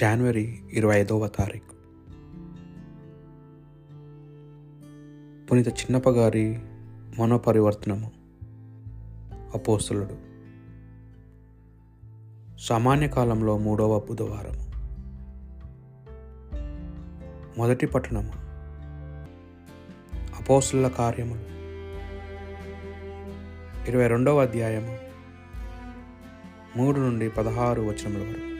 జనవరి ఇరవై ఐదవ తారీఖు. పునీత చిన్నప్ప గారి మనోపరివర్తనము. అపోస్తులుడు. సామాన్య కాలంలో మూడవ బుధవారము. మొదటి పట్టణము. అపోస్తుల కార్యములు. ఇరవై రెండవ అధ్యాయము. మూడు నుండి పదహారు వచనముల వరకు.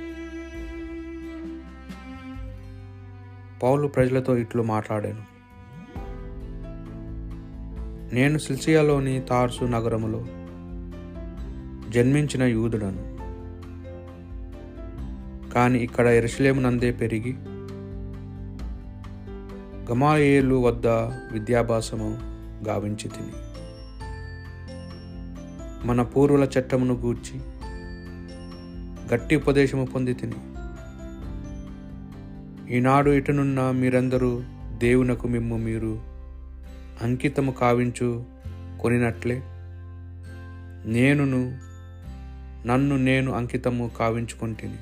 పౌలు ప్రజలతో ఇట్లు మాట్లాడాను. నేను సిల్సియాలోని తార్సు నగరములో జన్మించిన యూదుడను. కానీ ఇక్కడ ఎరుసలేమునందే పెరిగి గమాయేలు వద్ద విద్యాభ్యాసము గావించి తిని మన పూర్వుల చట్టమును గూర్చి గట్టి ఉపదేశము పొంది తిని ఈనాడు ఇటునున్న మీరందరూ దేవునకు మిమ్ము మీరు అంకితము కావించు కొనినట్లే. నేనును నన్ను నేను అంకితము కావించుకొంటిని.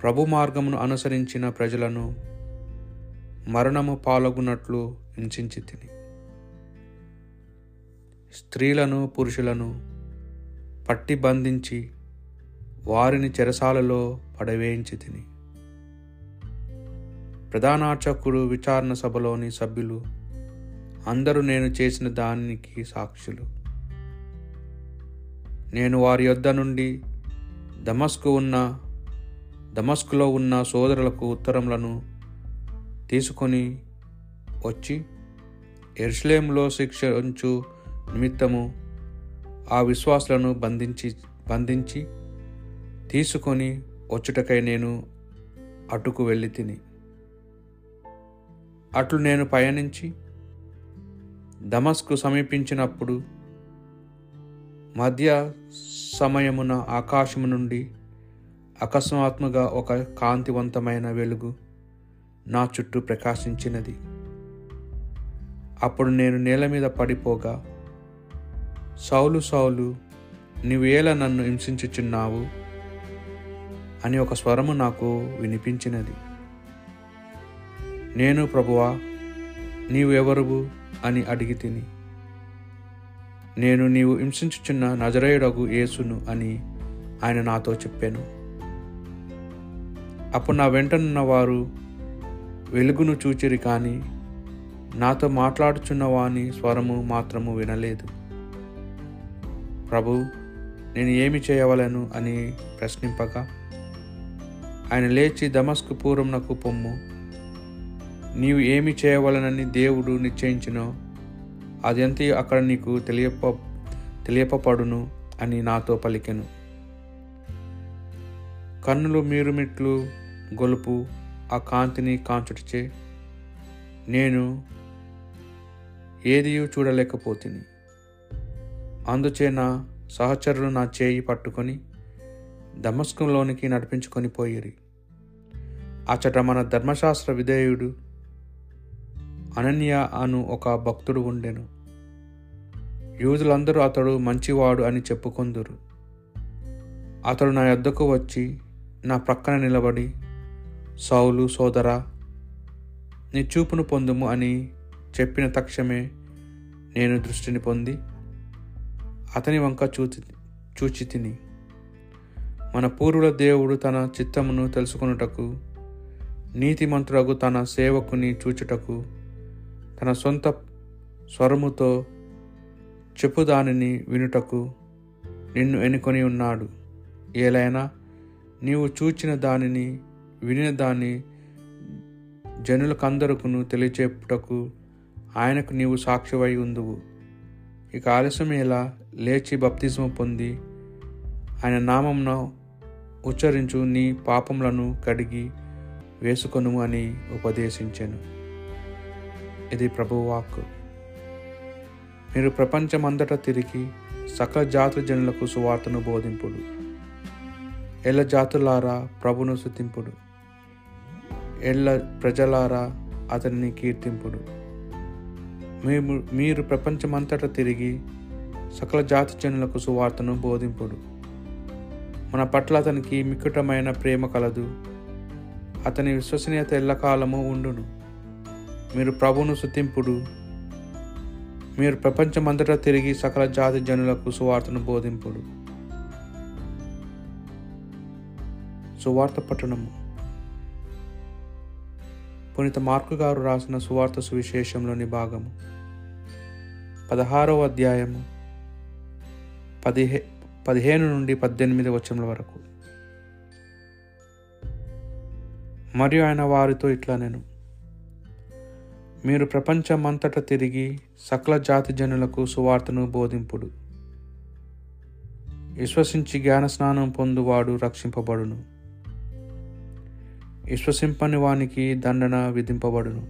ప్రభు మార్గమును అనుసరించిన ప్రజలను మరణము పాల్గొన్నట్లు హింసించి తిని స్త్రీలను పురుషులను పట్టి బంధించి వారిని చెరసాలలో పడవేయించి తిని. ప్రధానార్చకుడు విచారణ సభలోని సభ్యులు అందరూ నేను చేసిన దానికి సాక్షులు. నేను వారి యొద్ద నుండి దమస్కు ఉన్న దమస్కులో ఉన్న సోదరులకు ఉత్తరములను తీసుకొని వచ్చి ఎర్స్లేంలో శిక్షించు నిమిత్తము ఆ విశ్వాసులను బంధించి బంధించి తీసుకొని వచ్చుటకై నేను అటుకు వెళ్ళి తిని. అట్లు నేను పయనించి దమస్కు సమీపించినప్పుడు మధ్య సమయమున ఆకాశము నుండి అకస్మాత్ముగా ఒక కాంతివంతమైన వెలుగు నా చుట్టూ ప్రకాశించినది. అప్పుడు నేను నేల మీద పడిపోగా సౌలు సౌలు నీవేళ నన్ను హింసించుచున్నావు? అని ఒక స్వరము నాకు వినిపించినది. నేను ప్రభువా నీవెవరువు అని అడిగి తిని నేను నీవు హింసించుచున్న నజరేయుడగు యేసును అని ఆయన నాతో చెప్పాను. అప్పుడు నా వెంటనున్న వారు వెలుగును చూచిరి కానీ నాతో మాట్లాడుచున్న వాని స్వరము మాత్రము వినలేదు. ప్రభు నేను ఏమి చేయవలను అని ప్రశ్నింపగా ఆయన లేచి దమస్కు పూర్వంనకు పొమ్ము. నీవు ఏమి చేయవలనని దేవుడు నిశ్చయించినో అదంతా అక్కడ నీకు తెలియప తెలియపడును అని నాతో పలికెను. కన్నులు మీరుమిట్లు గొలుపు ఆ కాంతిని కాంచుటిచే నేను ఏదియూ చూడలేకపోతిని. అందుచే నా సహచరులు నా చేయి పట్టుకొని దమస్కంలోనికి నడిపించుకొని పోయిరి. అచట మన ధర్మశాస్త్ర విధేయుడు అనన్య అను ఒక భక్తుడు ఉండెను. యూదులందరూ అతడు మంచివాడు అని చెప్పుకొందురు. అతడు నా యొద్దకు వచ్చి నా ప్రక్కన నిలబడి సౌలు సోదరా నీ చూపును పొందుము అని చెప్పిన తక్షణమే నేను దృష్టిని పొంది అతని వంక చూచి చూచి తిని మన పూర్వుల దేవుడు తన చిత్తమును తెలుసుకొనుటకు నీతిమంతుడకు తన సేవకుని చూచుటకు తన సొంత స్వరముతో చెప్పుదానిని వినుటకు నిన్ను ఎన్నుకొని ఉన్నాడు. ఏలైనా నీవు చూచిన దానిని వినిన దాన్ని జనులకందరకును తెలియచేపుటకు ఆయనకు నీవు సాక్షివై ఉందువు. ఇక ఆలస్యం ఎలా లేచి బప్తిజం పొంది ఆయన నామంను ఉచ్చరించు నీ పాపములను కడిగి వేసుకొను అని ఉపదేశించాను. ఇది ప్రభువాక్ మీరు ప్రపంచమంతటా తిరిగి సకల జాతుల జనులకు సువార్తను బోధింపుడు ఎల్ల జాతులారా ప్రభును శుతింపుడు ఎల్ల ప్రజలారా అతన్ని కీర్తింపుడు మేము మీరు ప్రపంచమంతటా తిరిగి సకల జాతి జనులకు సువార్తను బోధింపుడు మన పట్ల అతనికి మిక్కుటమైన ప్రేమ కలదు. అతని విశ్వసనీయత ఎల్లకాలము ఉండును. మీరు ప్రభువును శుతింపుడు మీరు ప్రపంచమంతటా తిరిగి సకల జాతి జనులకు సువార్తను బోధింపుడు. సువార్త పట్టణము. పునీత మార్కు గారు రాసిన సువార్త సువిశేషంలోని భాగము. పదహారవ అధ్యాయము. పదిహే పదిహేను నుండి పద్దెనిమిది వచనముల వరకు. మరియు ఆయన వారితో ఇట్లా నేను మీరు ప్రపంచమంతటా తిరిగి సకల జాతి జనులకు సువార్తను బోధింపుడు. విశ్వసించి జ్ఞాన స్నానం పొందువాడు రక్షింపబడును. విశ్వసింపని వానికి దండన విధింపబడును.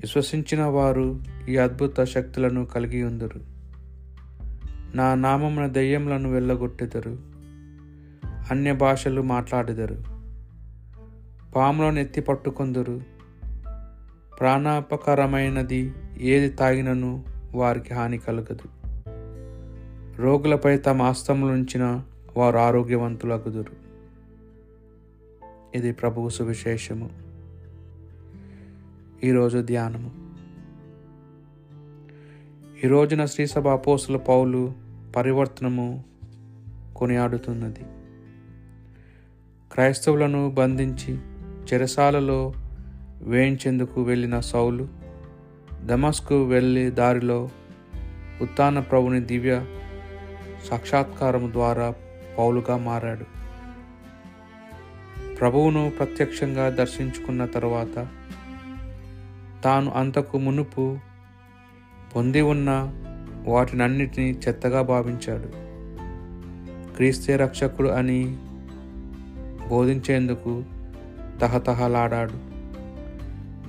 విశ్వసించిన వారు ఈ అద్భుత శక్తులను కలిగి ఉందరు. నా నామమున దెయ్యములను వెళ్ళగొట్టెదరు. అన్య భాషలు మాట్లాడెదరు. పాములను ఎత్తి పట్టుకొందరు. ప్రాణాపకరమైనది ఏది తాగినను వారికి హాని కలగదు. రోగులపై తమ ఆస్తములుంచిన వారు ఆరోగ్యవంతులగుదురు. ఇది ప్రభువు సువిశేషము. ఈరోజు ధ్యానము. ఈ రోజున శ్రీసభ అపోసుల పౌలు పరివర్తనము కొనియాడుతున్నది. క్రైస్తవులను బంధించి చెరసాలలో వేయించేందుకు వెళ్ళిన సౌలు దమస్కు వెళ్ళే దారిలో ఉత్తాన ప్రభుని దివ్య సాక్షాత్కారం ద్వారా పౌలుగా మారాడు. ప్రభువును ప్రత్యక్షంగా దర్శించుకున్న తరువాత తాను అంతకు మునుపు పొంది ఉన్న వాటినన్నిటినీ చెత్తగా భావించాడు. క్రీస్తే రక్షకుడు అని బోధించేందుకు తహతహలాడాడు.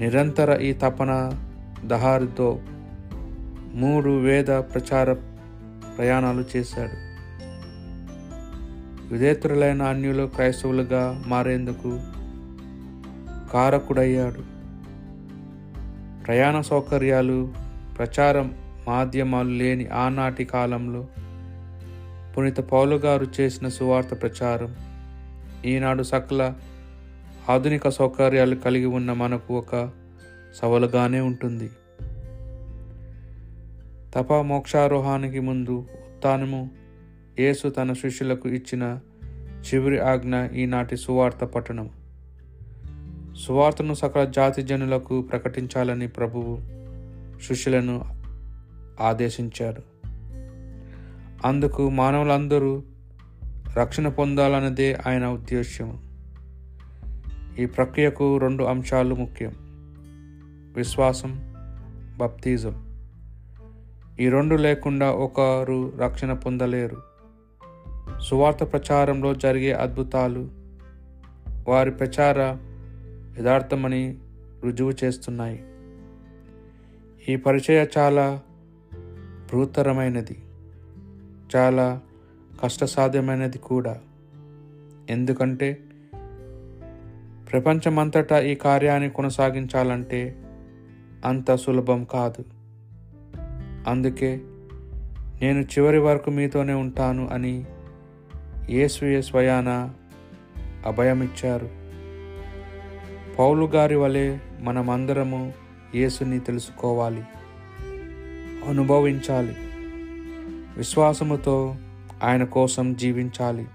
నిరంతర ఈ తపన దహారితో మూడు వేద ప్రచార ప్రయాణాలు చేశాడు. విధేతులైన అన్యులు క్రైస్తవులుగా మారేందుకు కారకుడయ్యాడు. ప్రయాణ సౌకర్యాలు ప్రచారం మాధ్యమాలు లేని ఆనాటి కాలంలో పునీత పౌలు గారు చేసిన సువార్త ప్రచారం ఈనాడు సకల ఆధునిక సౌకర్యాలు కలిగి ఉన్న మనకు ఒక సవాలుగానే ఉంటుంది. తప మోక్షారోహానికి ముందు ఉత్తానము యేసు తన శిష్యులకు ఇచ్చిన చివరి ఆజ్ఞ ఈనాటి సువార్త పట్టణం సువార్తను సకల జాతి జనులకు ప్రకటించాలని ప్రభువు శిష్యులను ఆదేశించారు. అందుకు మానవులందరూ రక్షణ పొందాలన్నదే ఆయన ఉద్దేశ్యం. ఈ ప్రక్రియకు రెండు అంశాలు ముఖ్యం. విశ్వాసం బప్తిజం. ఈ రెండు లేకుండా ఒకరు రక్షణ పొందలేరు. సువార్త ప్రచారంలో జరిగే అద్భుతాలు వారి ప్రచార యథార్థమని రుజువు చేస్తున్నాయి. ఈ పరిచయ చాలా బృహత్తరమైనది చాలా కష్టసాధ్యమైనది కూడా. ఎందుకంటే ప్రపంచమంతటా ఈ కార్యాన్ని కొనసాగించాలంటే అంత సులభం కాదు. అందుకే నేను చివరి వరకు మీతోనే ఉంటాను అని యేసుయే స్వయాన అభయమిచ్చారు. పౌలు గారి వలె మనమందరము యేసుని తెలుసుకోవాలి. అనుభవించాలి. విశ్వాసముతో ఆయన కోసం జీవించాలి.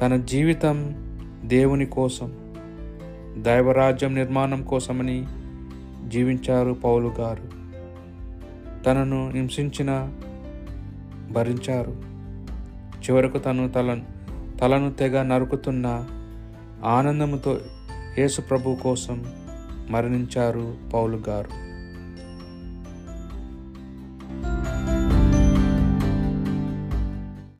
తన జీవితం దేవుని కోసం దైవరాజ్యం నిర్మాణం కోసమని జీవించారు పౌలు గారు. తనను హింసించిన భరించారు. చివరకు తను తల తలను తెగ నరుకుతున్న ఆనందముతో యేసు ప్రభు కోసం మరణించారు పౌలు గారు.